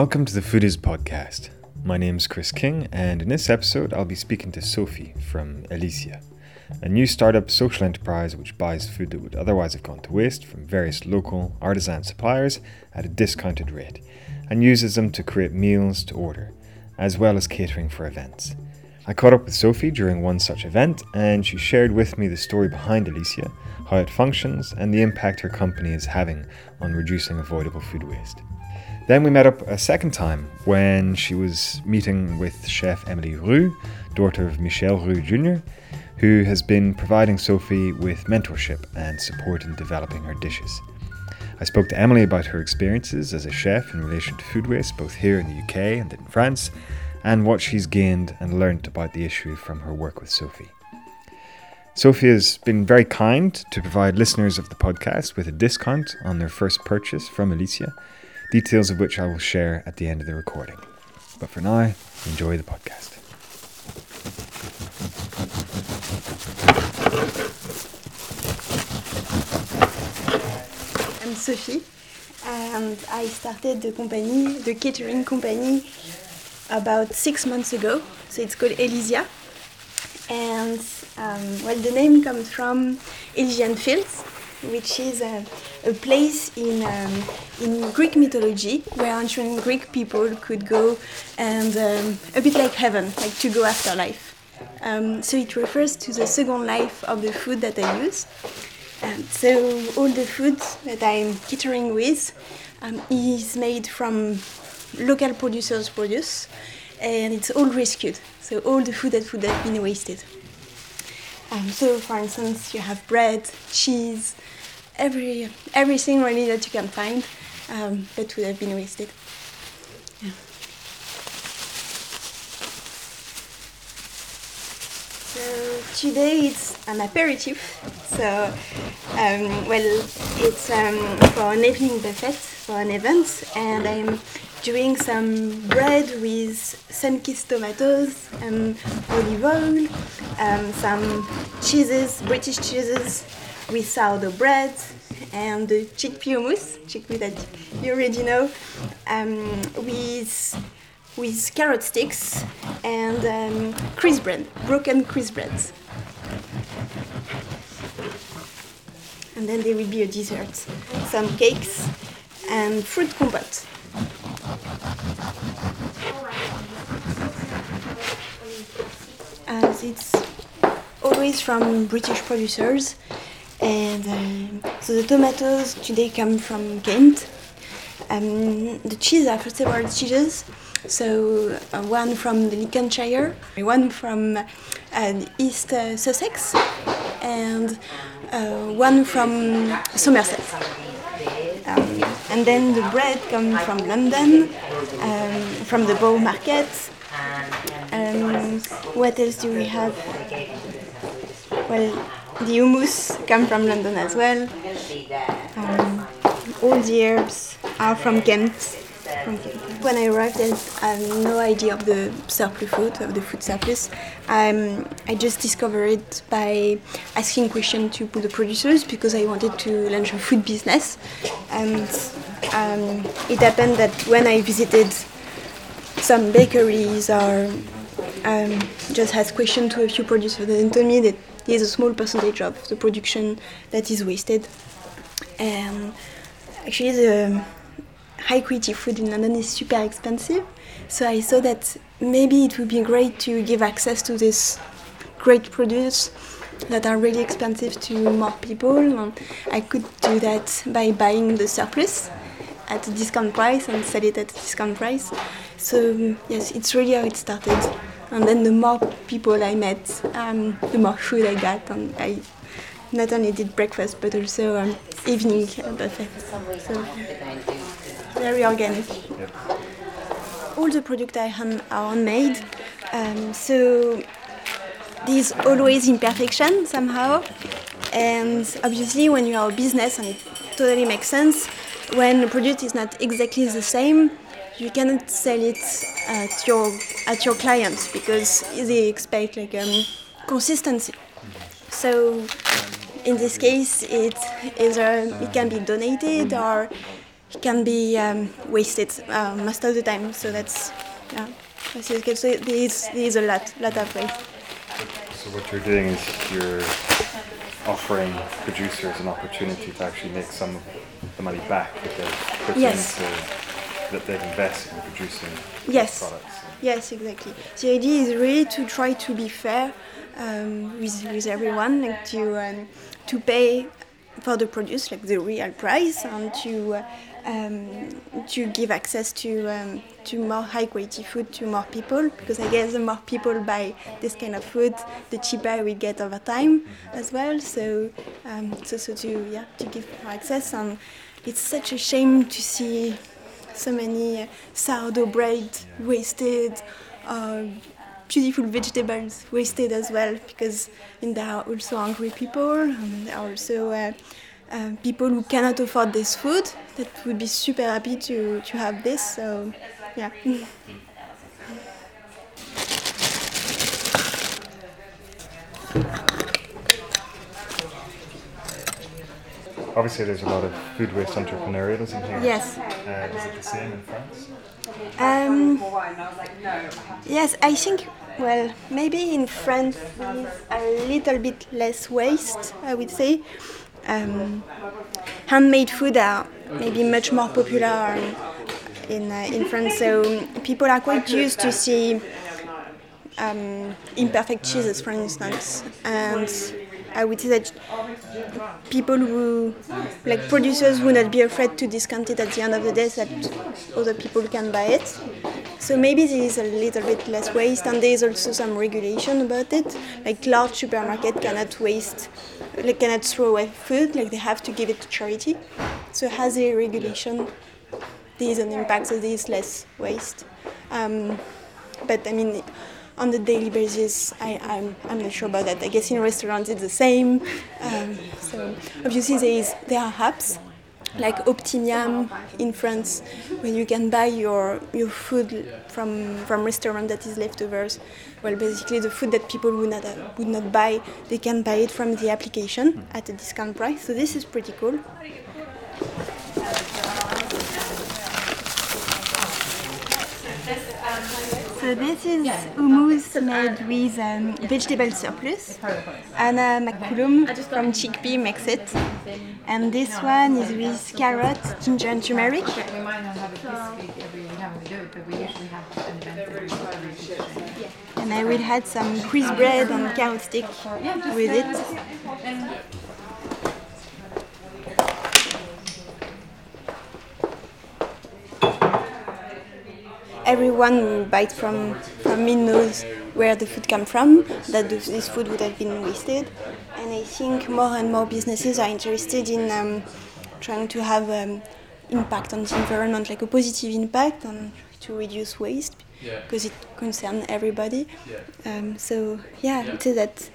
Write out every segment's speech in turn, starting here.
Welcome to the Food Is podcast. My name is Chris King, and in this episode, I'll be speaking to Sophie from Elysia, a new startup social enterprise which buys food that would otherwise have gone to waste from various local artisan suppliers at a discounted rate and uses them to create meals to order, as well as catering for events. I caught up with Sophie during one such event, and she shared with me the story behind Elysia, how it functions, and the impact her company is having on reducing avoidable food waste. Then we met up a second time when she was meeting with chef Emily Roux, daughter of Michel Roux Jr., who has been providing Sophie with mentorship and support in developing her dishes. I spoke to Emily about her experiences as a chef in relation to food waste, both here in the UK and in France, and what she's gained and learnt about the issue from her work with Sophie. Sophie has been very kind to provide listeners of the podcast with a discount on their first purchase from Elysia, details of which I will share at the end of the recording. But for now, enjoy the podcast. I'm Sophie, and I started the company, the catering company, about six months ago. So it's called Elysia, and um, well, the name comes from Elysian Fields, which is a, a place in um, in Greek mythology where ancient Greek people could go and um, a bit like heaven, like to go after life. Um, so it refers to the second life of the food that I use. And so all the food that I'm catering with um, is made from local producers' produce, and it's all rescued. So all the food that would have been wasted. Um, so for instance, you have bread, cheese, every everything really that you can find um, that would have been wasted. So today it's an aperitif. So, um, well, it's um, for an evening buffet for an event, and I'm doing some bread with sun-kissed tomatoes, and olive oil, um, some cheeses, British cheeses with sourdough bread, and the chickpea hummus, chickpea that you already know, um, with with carrot sticks and um, crisp bread, broken crisp breads. And then there will be a dessert, some cakes and fruit compote. As it's always from British producers, and um, so the tomatoes today come from Kent. Um, the cheese are several cheeses. So uh, one from the Lincolnshire, one from uh, East uh, Sussex, and uh, one from Somerset. Um, and then the bread comes from London, um, from the Bow Market. Um, what else do we have? Well, the hummus come from London as well. Um, all the herbs are from Kent. From Kent. When I arrived, I had no idea of the surplus food, of the food surplus. Um, I just discovered it by asking questions to the producers because I wanted to launch a food business. And um, it happened that when I visited some bakeries or um, just asked questions to a few producers, they told me that there's a small percentage of the production that is wasted. And actually, the high quality food in London is super expensive. So I thought that maybe it would be great to give access to this great produce that are really expensive to more people. And I could do that by buying the surplus at a discount price and sell it at a discount price. So yes, it's really how it started. And then the more people I met, um, the more food I got, and I not only did breakfast but also um, evening buffet. So very organic. All the products I hand are handmade, um, so there's always imperfection somehow. And obviously, when you are a business, and it totally makes sense, when the product is not exactly the same, you cannot sell it at your at your clients because they expect like um, consistency. So in this case, it either it can be donated or it can be um, wasted uh, most of the time. So that's yeah. So there is, there is a lot, lot of waste. So what you're doing is you're offering producers an opportunity to actually make some of the money back they've put yes. into that they've invested in producing yes. products. Yes, exactly. The idea is really to try to be fair um, with, with everyone, like to um, to pay for the produce like the real price, and to uh, um, to give access to um, to more high quality food to more people because I guess the more people buy this kind of food, the cheaper we get over time as well. So um, so so to yeah to give more access and it's such a shame to see so many uh, sourdough bread wasted. Uh, beautiful vegetables wasted as well because there are also hungry people and there are also uh, uh, people who cannot afford this food that would be super happy to, to have this. So, yeah. Obviously, there's a lot of food waste entrepreneurialism here. Yes. Uh, is it the same in France? Um, yes, I think, well, maybe in France a little bit less waste, I would say. Um, handmade food are maybe much more popular in, uh, in France, so people are quite used to see um, imperfect cheeses, for instance, and I would say that people who, like producers, would not be afraid to discount it at the end of the day so that other people can buy it. So maybe there is a little bit less waste, and there is also some regulation about it. Like large supermarket cannot waste, like cannot throw away food. Like they have to give it to charity. So has a regulation, there is an impact. So there is less waste. Um, but I mean on the daily basis, I, I'm, I'm not sure about that. I guess in restaurants it's the same. Um, so obviously there, is, there are apps like Optimiam in France, where you can buy your, your food from from restaurant that is leftovers. Well, basically the food that people would not would not buy, they can buy it from the application at a discount price. So this is pretty cool. So this is hummus made with um, vegetable surplus. Anna McCullum from Chickpea makes it. And this one is with carrot, ginger and turmeric. We might not have it this week every time we do it, but we usually have an event every week. And I will add some crisp bread and carrot stick with it. Everyone who buys from, from me knows where the food comes from, that this food would have been wasted. And I think more and more businesses are interested in um, trying to have um, impact on the environment, like a positive impact, and to reduce waste, because it concerns everybody. Um, so yeah, it's that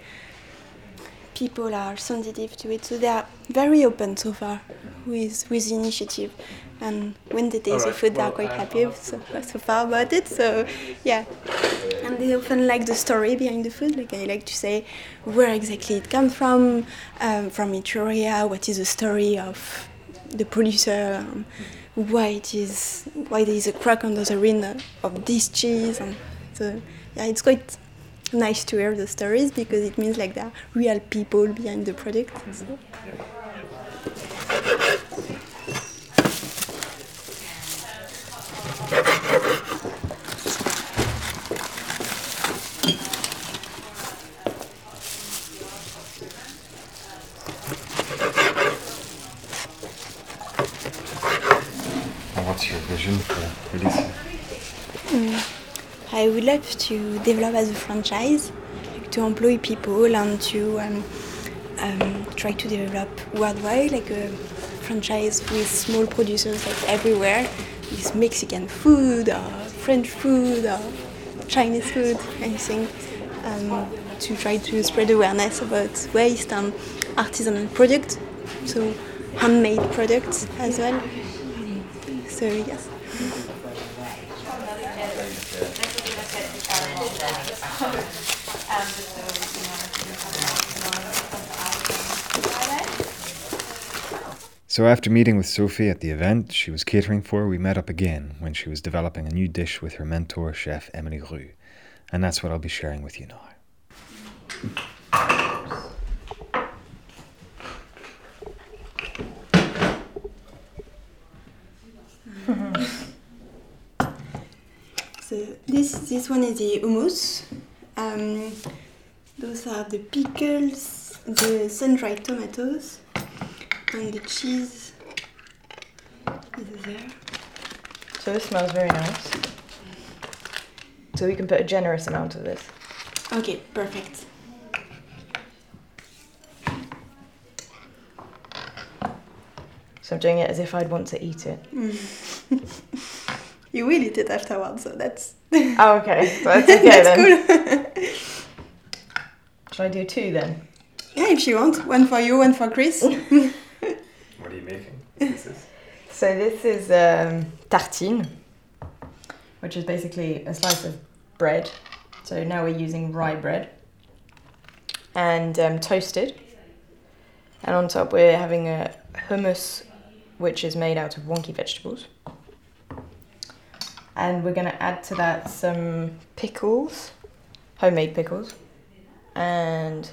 people are sensitive to it, so they are very open so far with with the initiative. And when they taste the food, they are quite happy so, so far about it. So yeah, and they often like the story behind the food. Like I like to say where exactly it comes from, um, from Etruria. What is the story of the producer? Um, why it is why there is a crack under the rim of this cheese and so yeah it's quite nice to hear the stories because it means like there are real people behind the product. So. What's your vision for Elysia? Mm. To develop as a franchise, like to employ people and to um, um, try to develop worldwide, like a franchise with small producers like everywhere, with Mexican food or French food or Chinese food, anything, um, to try to spread awareness about waste and artisanal products, so handmade products as well. So yes. So, after meeting with Sophie at the event she was catering for, we met up again when she was developing a new dish with her mentor, chef Emily Roux. And that's what I'll be sharing with you now. So this this one is the hummus. Um, those are the pickles, the sun-dried tomatoes, and the cheese is there. So this smells very nice. So we can put a generous amount of this. Okay, perfect. So I'm doing it as if I'd want to eat it. You will eat it afterwards, so that's Oh, okay. So that's okay that's then. cool. Should I do two then? yeah, if you want, one for you, one for Chris. What are you making? So this is um, tartine, which is basically a slice of bread. So now we're using rye bread and um, toasted. And on top we're having a hummus, which is made out of wonky vegetables. And we're going to add to that some pickles, homemade pickles, and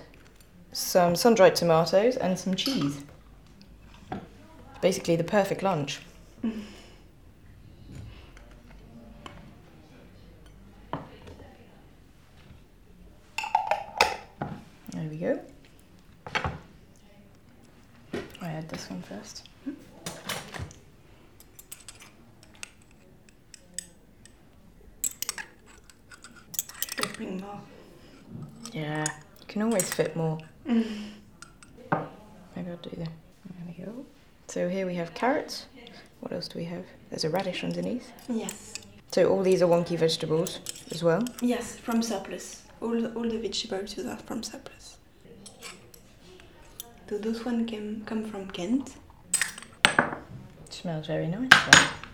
some sun-dried tomatoes and some cheese. Basically the perfect lunch. There we go. I add this one first. Hmm? Should bring more. Yeah, you can always fit more. Maybe I'll do that. There we go. So here we have carrots. What else do we have? There's a radish underneath. Yes. So all these are wonky vegetables as well. Yes, from surplus. All the, all the vegetables are from surplus. So those one came come from Kent. smells very nice. Though.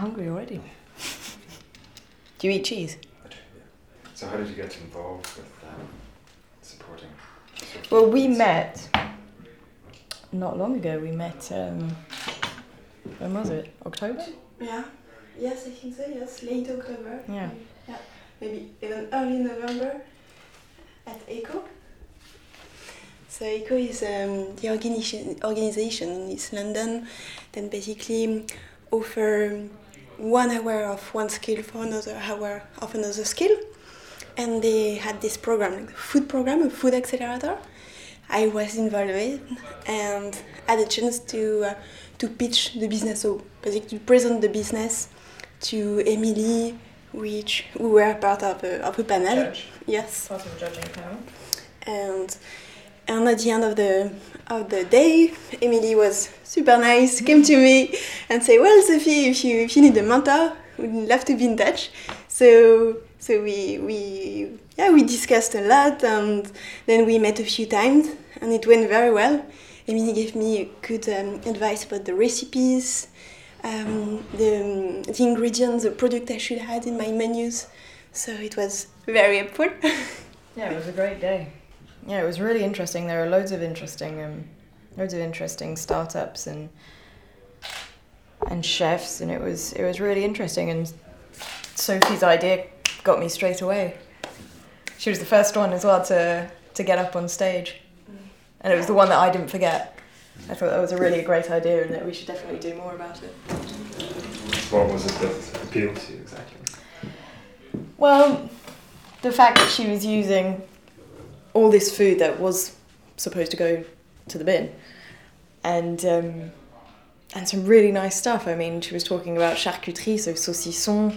Hungry already. Do you eat cheese? So, how did you get involved with um, supporting? Well, we met not long ago. We met. Um, when was it? October. Yeah. Yes, I think so. Yes, late October. Yeah. Maybe even early November at ECHO. So ECHO is um, the organization organization in East London that basically offer one hour of one skill for another hour of another skill. And they had this program, like the food program, a food accelerator. I was involved with and had a chance to uh, to pitch the business, so basically to present the business to Emily, which we were part of a, of a panel. Judge. Yes, Part of the judging panel. and and at the end of the of the day, Emily was super nice, came to me and said, "Well, Sophie, if you if you need a mentor, we'd love to be in touch." So so we we yeah we discussed a lot, and then we met a few times, and it went very well. Emily gave me good um, advice about the recipes, um, the, the ingredients, the product I should add in my menus. So it was very helpful. Yeah, it was a great day. Yeah, it was really interesting. There are loads of interesting, um, loads of interesting startups and and chefs, and it was it was really interesting. And Sophie's idea got me straight away. She was the first one as well to to get up on stage, and it was the one that I didn't forget. I thought that was a really great idea, and that we should definitely do more about it. What was it that appealed to you exactly? Well, the fact that she was using all this food that was supposed to go to the bin, and um, and some really nice stuff. I mean, she was talking about charcuterie, so saucisson,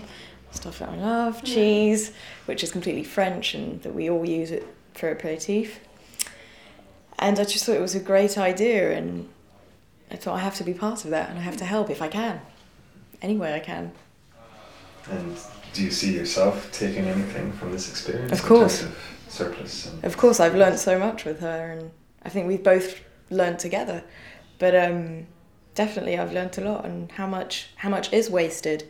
stuff that I love, cheese, which is completely French and that we all use it for aperitif. And I just thought it was a great idea, and I thought I have to be part of that, and I have to help if I can, any way I can. And do you see yourself taking anything from this experience? Of in course. terms of surplus. And Of course, I've learned so much with her, and I think we've both learned together. But um, definitely, I've learned a lot, and how much how much is wasted,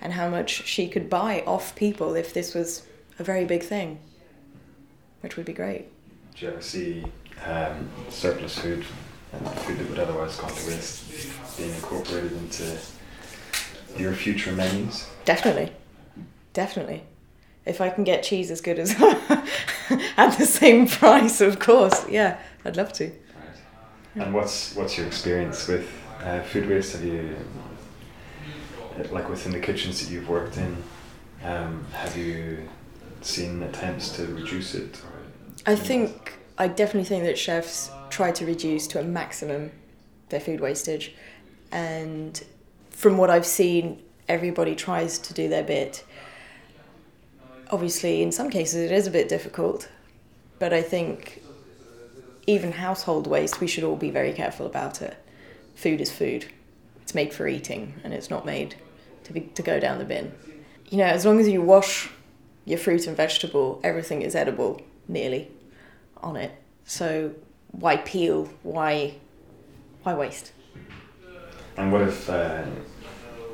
and how much she could buy off people if this was a very big thing. which would be great. Do you ever see um, surplus food and food that would otherwise go to waste being incorporated into your future menus? Definitely, definitely. If I can get cheese as good as at the same price, of course, yeah, I'd love to. Right. And what's what's your experience with uh, food waste? Have you like within the kitchens that you've worked in? Um, have you seen attempts to reduce it? I think I definitely think that chefs try to reduce to a maximum their food wastage, and from what I've seen, everybody tries to do their bit. Obviously, in some cases, it is a bit difficult, but I think even household waste, we should all be very careful about it. Food is food. It's made for eating, and it's not made to be to go down the bin. You know, as long as you wash your fruit and vegetable, everything is edible, nearly, on it. So why peel? Why why waste? And what if uh,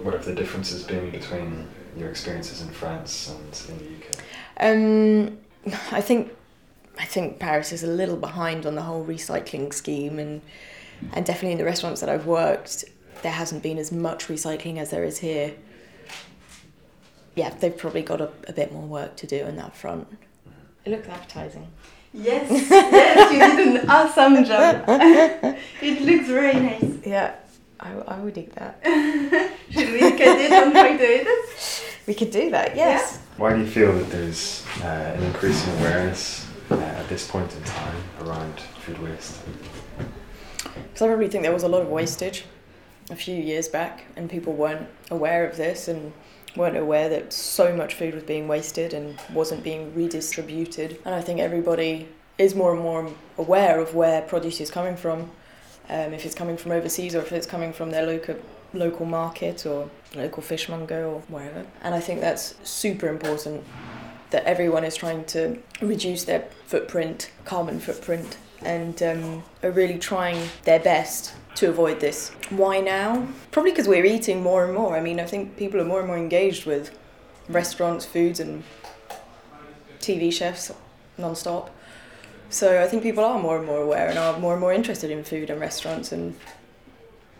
what have the differences been between your experiences in France and in the UK? Um, I think I think Paris is a little behind on the whole recycling scheme, and and definitely in the restaurants that I've worked, there hasn't been as much recycling as there is here. Yeah, they've probably got a, a bit more work to do in that front. It looks appetizing. Yes, yes, you did an awesome job. it looks very nice. Yeah, I, I would eat that. Should we cut it and try to? We could do that, yes. Why do you feel that there's uh, an increasing awareness uh, at this point in time around food waste? Because I probably think there was a lot of wastage a few years back, and people weren't aware of this and weren't aware that so much food was being wasted and wasn't being redistributed. And I think everybody is more and more aware of where produce is coming from, um, if it's coming from overseas or if it's coming from their local local market or local fishmonger or wherever. And I think that's super important that everyone is trying to reduce their footprint, carbon footprint, and um, are really trying their best to avoid this. Why now? Probably because we're eating more and more. I mean, I think people are more and more engaged with restaurants, foods, and TV chefs non-stop. So I think people are more and more aware and are more and more interested in food and restaurants, and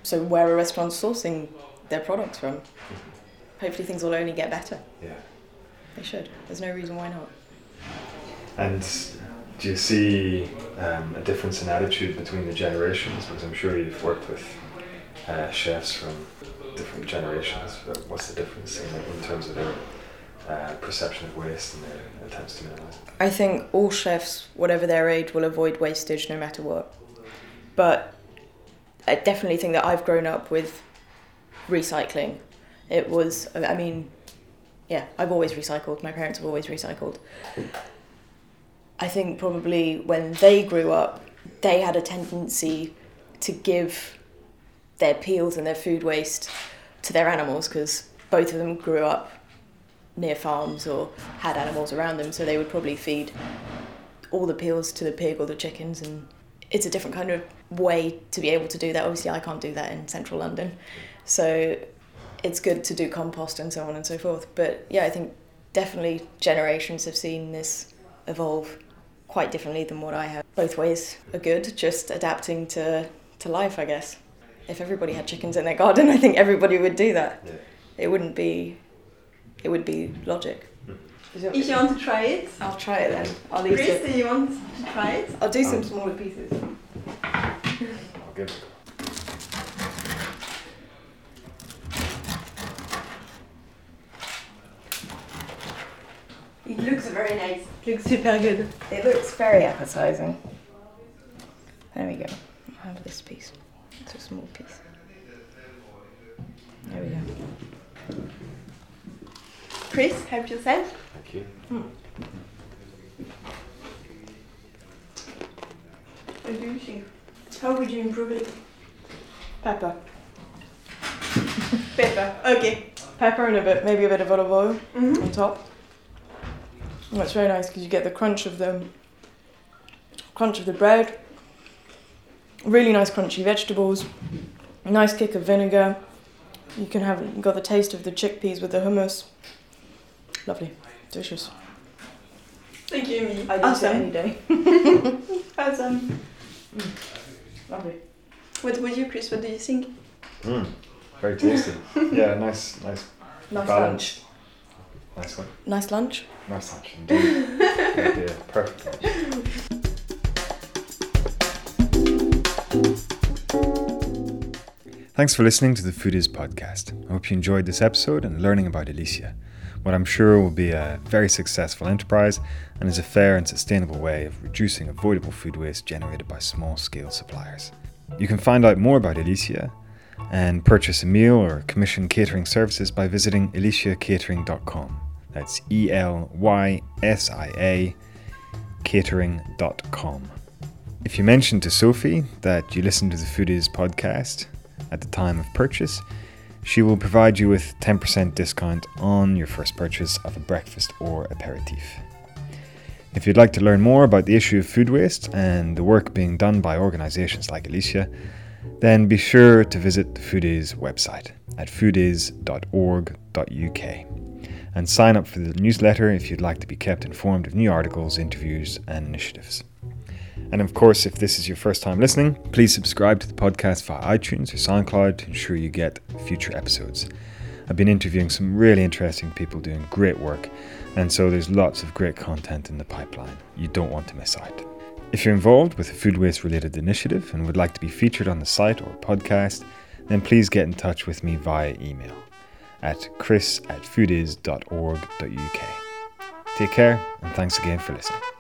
so where are restaurants sourcing their products from? Hopefully, things will only get better. Yeah. They should. There's no reason why not. And do you see um, a difference in attitude between the generations? Because I'm sure you've worked with uh, chefs from different generations. But what's the difference in, in terms of their uh, perception of waste and their attempts to minimize it? I think all chefs, whatever their age, will avoid wastage no matter what. But I definitely think that I've grown up with recycling. It was, I mean, yeah, I've always recycled. My parents have always recycled. I think probably when they grew up, they had a tendency to give their peels and their food waste to their animals because both of them grew up near farms or had animals around them, so they would probably feed all the peels to the pig or the chickens, and it's a different kind of way to be able to do that. Obviously, I can't do that in central London, so it's good to do compost and so on and so forth. But yeah, I think definitely generations have seen this evolve quite differently than what I have. Both ways are good, just adapting to, to life, I guess. If everybody had chickens in their garden, I think everybody would do that. Yeah. It wouldn't be, it would be logic. If you want to try it, I'll try it then. I'll eat Chris, it. do you want to try it? I'll do some Um, smaller pieces. I'll give it a go. It looks very nice. It looks super good. It looks very appetizing. There we go. I'll have this piece. It's a small piece. There we go. Chris, help yourself. Thank you. What do you think? How would you improve it? Pepper. Pepper. Okay. Pepper and a bit, maybe a bit of olive oil Mm-hmm. on top. And that's very nice because you get the crunch of the crunch of the bread. Really nice crunchy vegetables. Nice kick of vinegar. You can have you got the taste of the chickpeas with the hummus. Lovely, delicious. Thank you, Amy. I do awesome. any day. Awesome. Lovely. What would you, Chris? What do you think? Mm, very tasty. yeah, nice, nice, Nice Balance. nice one. lunch. Nice lunch. Nice lunch indeed. yeah, perfect lunch. Thanks for listening to the Foodies podcast. I hope you enjoyed this episode and learning about Elysia, what I'm sure will be a very successful enterprise and is a fair and sustainable way of reducing avoidable food waste generated by small scale suppliers. You can find out more about Elysia and purchase a meal or commission catering services by visiting elysiacatering.com. That's E L Y S I A catering.com. If you mention to Sophie that you listen to the Foodies podcast at the time of purchase, she will provide you with 10% discount on your first purchase of a breakfast or aperitif. If you'd like to learn more about the issue of food waste and the work being done by organisations like Elysia, then be sure to visit the Foodis website at foodies.org.uk and sign up for the newsletter if you'd like to be kept informed of new articles, interviews, and initiatives. And of course, if this is your first time listening, please subscribe to the podcast via iTunes or SoundCloud to ensure you get future episodes. I've been interviewing some really interesting people doing great work, and so there's lots of great content in the pipeline. You don't want to miss out. If you're involved with a food waste related initiative and would like to be featured on the site or podcast, then please get in touch with me via email at chris at foodis.org.uk. Take care, and thanks again for listening.